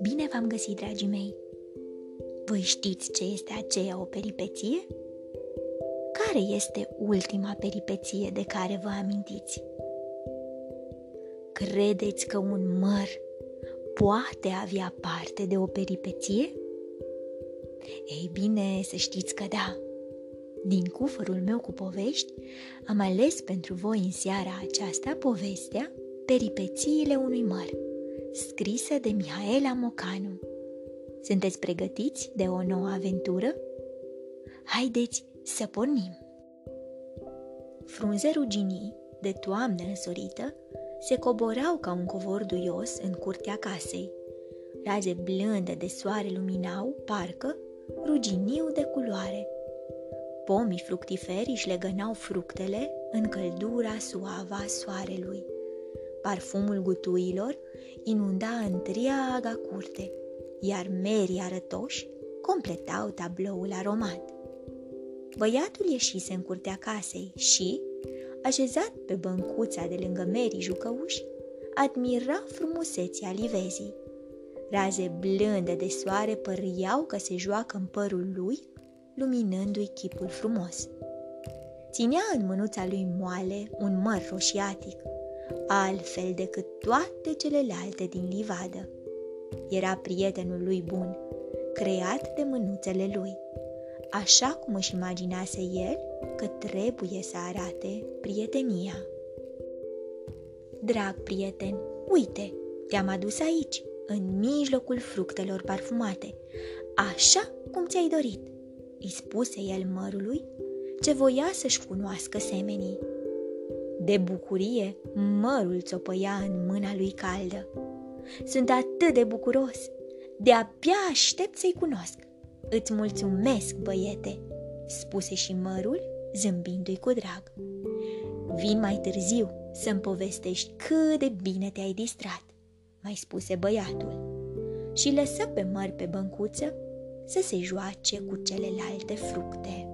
Bine v-am găsit, dragii mei! Voi știți ce este aceea o peripeție? Care este ultima peripeție de care vă amintiți? Credeți că un măr poate avea parte de o peripeție? Ei bine, să știți că da. Din cufărul meu cu povești, am ales pentru voi în seara aceasta povestea Peripețiile unui măr, scrisă de Mihaela Mocanu. Sunteți pregătiți de o nouă aventură? Haideți să pornim! Frunze ruginii, de toamnă însorită, se coborau ca un covor duios în curtea casei. Raze blânde de soare luminau, parcă, ruginiu de culoare. Pomii fructiferi își legănau fructele în căldura suavă a soarelui. Parfumul gutuilor inunda întreaga curte, iar merii arătoși completau tabloul aromat. Băiatul ieșise în curtea casei și, așezat pe băncuța de lângă merii jucăuși, admira frumusețea livezii. Raze blânde de soare păriau că se joacă în părul lui, luminându-i chipul frumos. Ținea în mânuța lui moale un măr roșiatic, altfel decât toate celelalte din livadă. Era prietenul lui bun, creat de mânuțele lui, așa cum își imaginase el că trebuie să arate prietenia. Drag prieten, uite, te-am adus aici, în mijlocul fructelor parfumate, așa cum ți-ai dorit, îi spuse el mărului, ce voia să-și cunoască semenii. De bucurie, mărul țopăia în mâna lui caldă. Sunt atât de bucuros, de-abia aștept să-i cunosc. Îți mulțumesc, băiete, spuse și mărul, zâmbindu-i cu drag. Vin mai târziu să-mi povestești cât de bine te-ai distrat, mai spuse băiatul. Și lăsă pe măr pe băncuță să se joace cu celelalte fructe.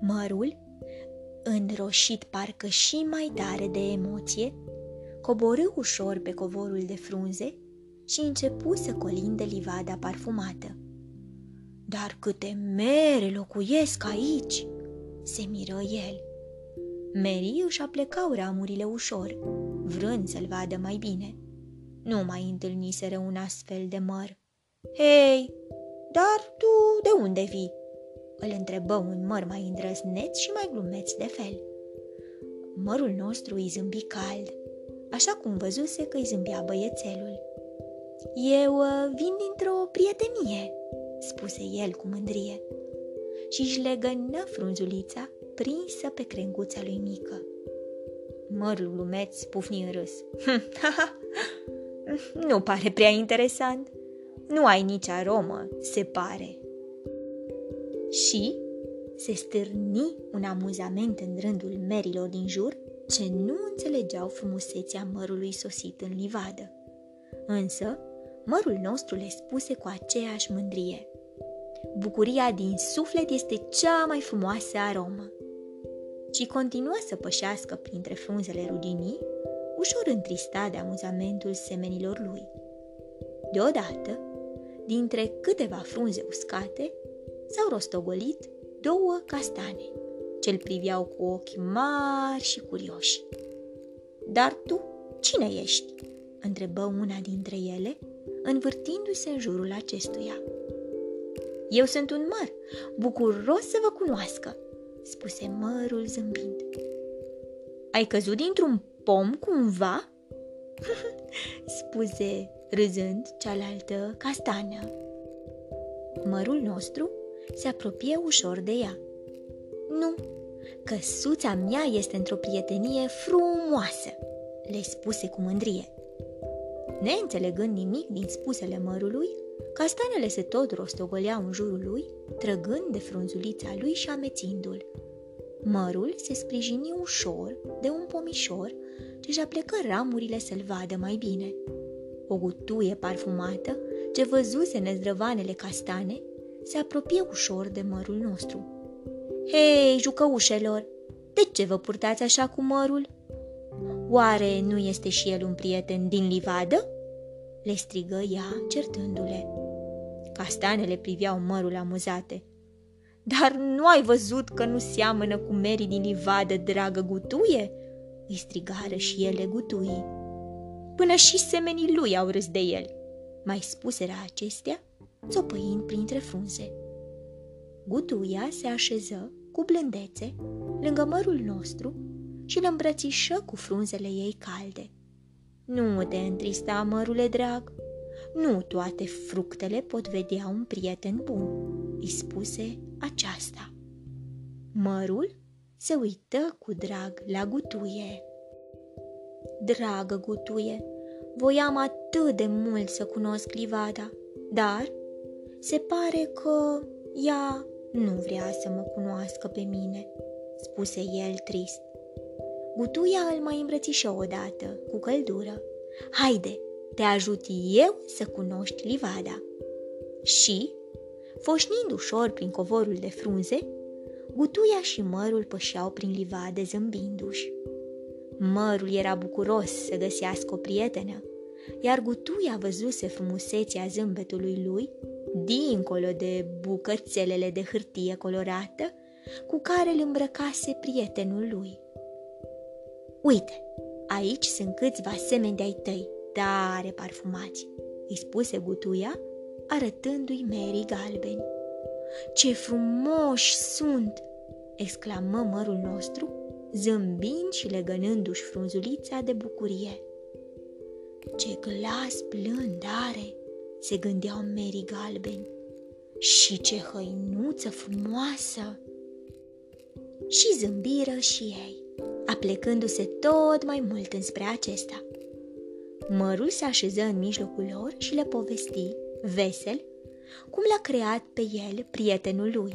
Mărul, înroșit parcă și mai tare de emoție, coborâ ușor pe covorul de frunze și începu să colinde livada parfumată. Dar câte mere locuiesc aici!" se miră el. Mary își aplecau ramurile ușor, vrând să-l vadă mai bine. Nu mai întâlniseră un astfel de măr. Hei, dar tu de unde vii?" îl întrebă un măr mai îndrăzneț și mai glumeț de fel. Mărul nostru îi zâmbi cald, așa cum văzuse că îi zâmbea băiețelul. Eu uh, vin dintr-o prietenie, spuse el cu mândrie și își legănă frunzulița prinsă pe crenguța lui mică. Mărul glumeț pufni în râs. nu pare prea interesant. Nu ai nici aromă, se pare. Și se stârni un amuzament în rândul merilor din jur ce nu înțelegeau frumusețea mărului sosit în livadă. Însă, mărul nostru le spuse cu aceeași mândrie. Bucuria din suflet este cea mai frumoasă aromă. Și continuă să pășească printre frunzele ruginii, ușor întristat de amuzamentul semenilor lui. Deodată, dintre câteva frunze uscate, s-au rostogolit două castane, ce îl priveau cu ochi mari și curioși. Dar tu, cine ești?" întrebă una dintre ele, învârtindu-se în jurul acestuia. Eu sunt un măr, bucuros să vă cunoască, spuse mărul zâmbind. Ai căzut dintr-un pom cumva? spuse râzând cealaltă castană. Mărul nostru se apropie ușor de ea. Nu, căsuța mea este într-o prietenie frumoasă, le spuse cu mândrie. Neînțelegând nimic din spusele mărului, Castanele se tot rostogoleau în jurul lui, trăgând de frunzulița lui și amețindu-l. Mărul se sprijini ușor de un pomișor ce și-a plecat ramurile să-l vadă mai bine. O gutuie parfumată, ce văzuse nezdrăvanele castane, se apropie ușor de mărul nostru. Hei, jucăușelor, de ce vă purtați așa cu mărul?" Oare nu este și el un prieten din livadă? Le strigă ea, certându-le. Castanele priveau mărul amuzate. Dar nu ai văzut că nu seamănă cu Mary din livadă, dragă gutuie?" îi strigară și ele gutuii. Până și semenii lui au râs de el. Mai spuseră acestea, țopăind printre frunze. Gutuia se așeză cu blândețe lângă mărul nostru și îl îmbrățișă cu frunzele ei calde. Nu te întrista, mărule drag, nu toate fructele pot vedea un prieten bun, îi spuse aceasta. Mărul se uită cu drag la gutuie. Dragă gutuie, voiam atât de mult să cunosc livada, dar se pare că ea nu vrea să mă cunoască pe mine, spuse el trist. Gutuia îl mai îmbrățișă odată, cu căldură. Haide, te ajut eu să cunoști livada. Și, foșnind ușor prin covorul de frunze, Gutuia și mărul pășeau prin livade zâmbindu-și. Mărul era bucuros să găsească o prietenă, iar Gutuia văzuse frumusețea zâmbetului lui, dincolo de bucățelele de hârtie colorată, cu care îl îmbrăcase prietenul lui. Uite, aici sunt câțiva semeni de-ai tăi, tare parfumați, îi spuse Gutuia, arătându-i merii galbeni. Ce frumoși sunt!" exclamă mărul nostru, zâmbind și legănându-și frunzulița de bucurie. Ce glas blând are, se gândeau merii galbeni, și ce hăinuță frumoasă! Și zâmbiră și ei, aplecându-se tot mai mult înspre acesta. Mărul se așeză în mijlocul lor și le povesti, vesel, cum l-a creat pe el prietenul lui,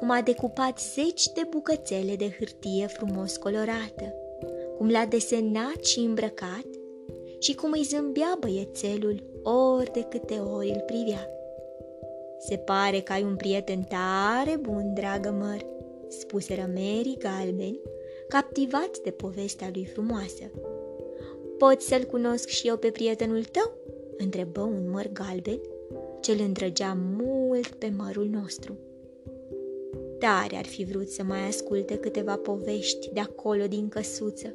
cum a decupat zeci de bucățele de hârtie frumos colorată, cum l-a desenat și îmbrăcat și cum îi zâmbea băiețelul ori de câte ori îl privea. Se pare că ai un prieten tare bun, dragă măr, spuse Mary galbeni, captivați de povestea lui frumoasă. Poți să-l cunosc și eu pe prietenul tău? întrebă un măr galben, ce îl îndrăgea mult pe mărul nostru. Tare ar fi vrut să mai asculte câteva povești de acolo din căsuță,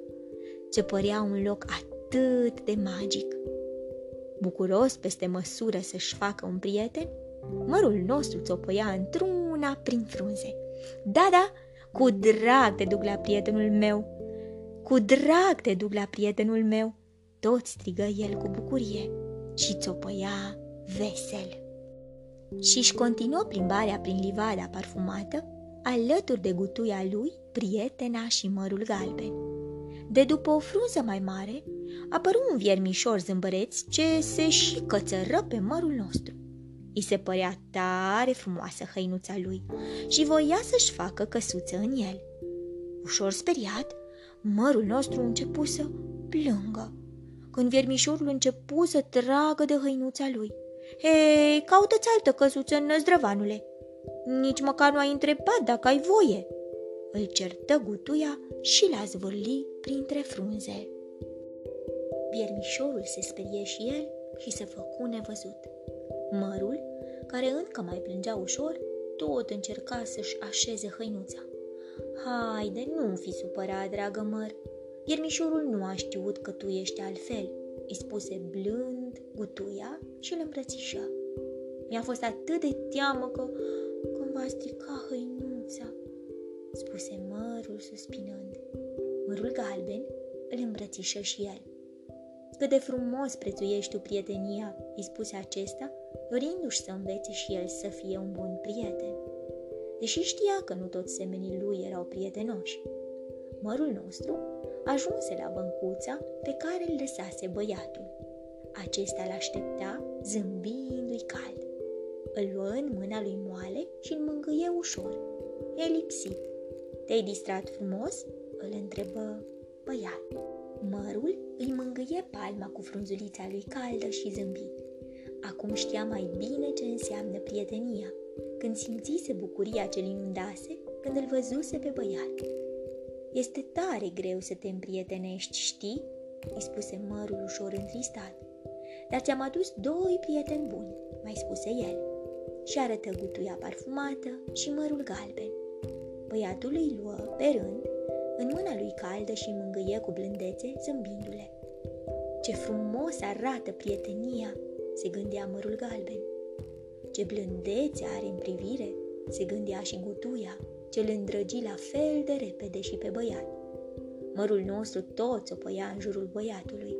ce părea un loc atât de magic. Bucuros peste măsură să-și facă un prieten, mărul nostru țopăia într-una prin frunze. Da, da, cu drag te duc la prietenul meu, cu drag te duc la prietenul meu, tot strigă el cu bucurie și țopăia vesel. Și-și continuă plimbarea prin livada parfumată, alături de gutuia lui, prietena și mărul galben. De după o frunză mai mare, apăru un viermișor zâmbăreț ce se și cățără pe mărul nostru. I se părea tare frumoasă hăinuța lui și voia să-și facă căsuță în el. Ușor speriat, mărul nostru începu să plângă, când viermișorul începu să tragă de hăinuța lui. Hei, caută-ți altă căsuță, năzdrăvanule! Nici măcar nu ai întrebat dacă ai voie!" Îl certă gutuia și l-a zvârli printre frunze. Viermișorul se sperie și el și se făcu nevăzut. Mărul, care încă mai plângea ușor, tot încerca să-și așeze hăinuța. Haide, nu fi supărat, dragă măr. Iermișorul nu a știut că tu ești altfel, îi spuse blând gutuia și îl îmbrățișă. Mi-a fost atât de teamă că, când va strica hăinuța, spuse mărul suspinând. Mărul galben îl îmbrățișă și el. Cât de frumos prețuiești tu prietenia, îi spuse acesta, dorindu-și să învețe și el să fie un bun prieten. Deși știa că nu toți semenii lui erau prietenoși. Mărul nostru ajunse la băncuța pe care îl lăsase băiatul. Acesta îl aștepta zâmbindu-i cald. Îl luă în mâna lui moale și îl mângâie ușor. E lipsit. Te-ai distrat frumos? Îl întrebă băiatul. Mărul îi mângâie palma cu frunzulița lui caldă și zâmbi. Acum știa mai bine ce înseamnă prietenia, când simțise bucuria ce îl inundase când îl văzuse pe băiat. Este tare greu să te împrietenești, știi? îi spuse mărul ușor întristat. Dar ți-am adus doi prieteni buni, mai spuse el. Și arătă gutuia parfumată și mărul galben. Băiatul îi luă, pe rând, în mâna lui caldă și mângâie cu blândețe, zâmbindu-le. Ce frumos arată prietenia, se gândea mărul galben. Ce blândețe are în privire, se gândea și gutuia, ce îl îndrăgi la fel de repede și pe băiat. Mărul nostru tot țopăia în jurul băiatului.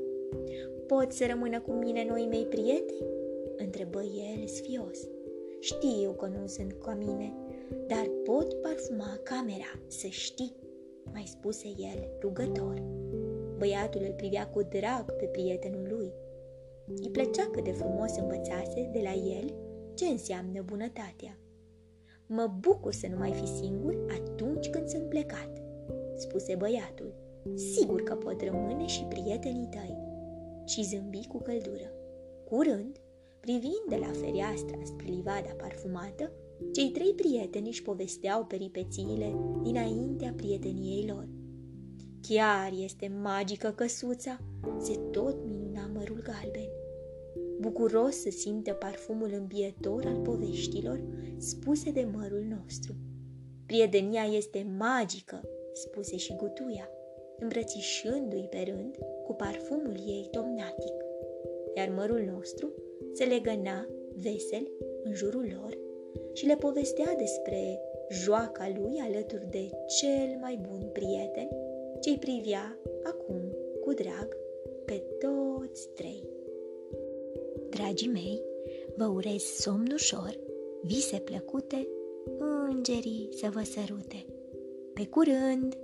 Poți să rămână cu mine noi mei prieteni? întrebă el sfios. Știu că nu sunt ca mine, dar pot parfuma camera, să știi, mai spuse el rugător. Băiatul îl privea cu drag pe prietenul lui. Îi plăcea cât de frumos învățase de la el ce înseamnă bunătatea. Mă bucur să nu mai fi singur atunci când sunt plecat, spuse băiatul. Sigur că pot rămâne și prietenii tăi. Și zâmbi cu căldură. Curând, privind de la fereastra spre livada parfumată, cei trei prieteni își povesteau peripețiile dinaintea prieteniei lor. Chiar este magică căsuța, se tot minuna mărul galben. Bucuros să simte parfumul îmbietor al poveștilor spuse de mărul nostru. Prietenia este magică, spuse și gutuia, îmbrățișându-i pe rând cu parfumul ei tomnatic. Iar mărul nostru se legăna vesel în jurul lor și le povestea despre joaca lui alături de cel mai bun prieten ce-i privea acum cu drag pe toți trei. Dragii mei, vă urez somn ușor, vise plăcute, îngerii să vă sărute. Pe curând!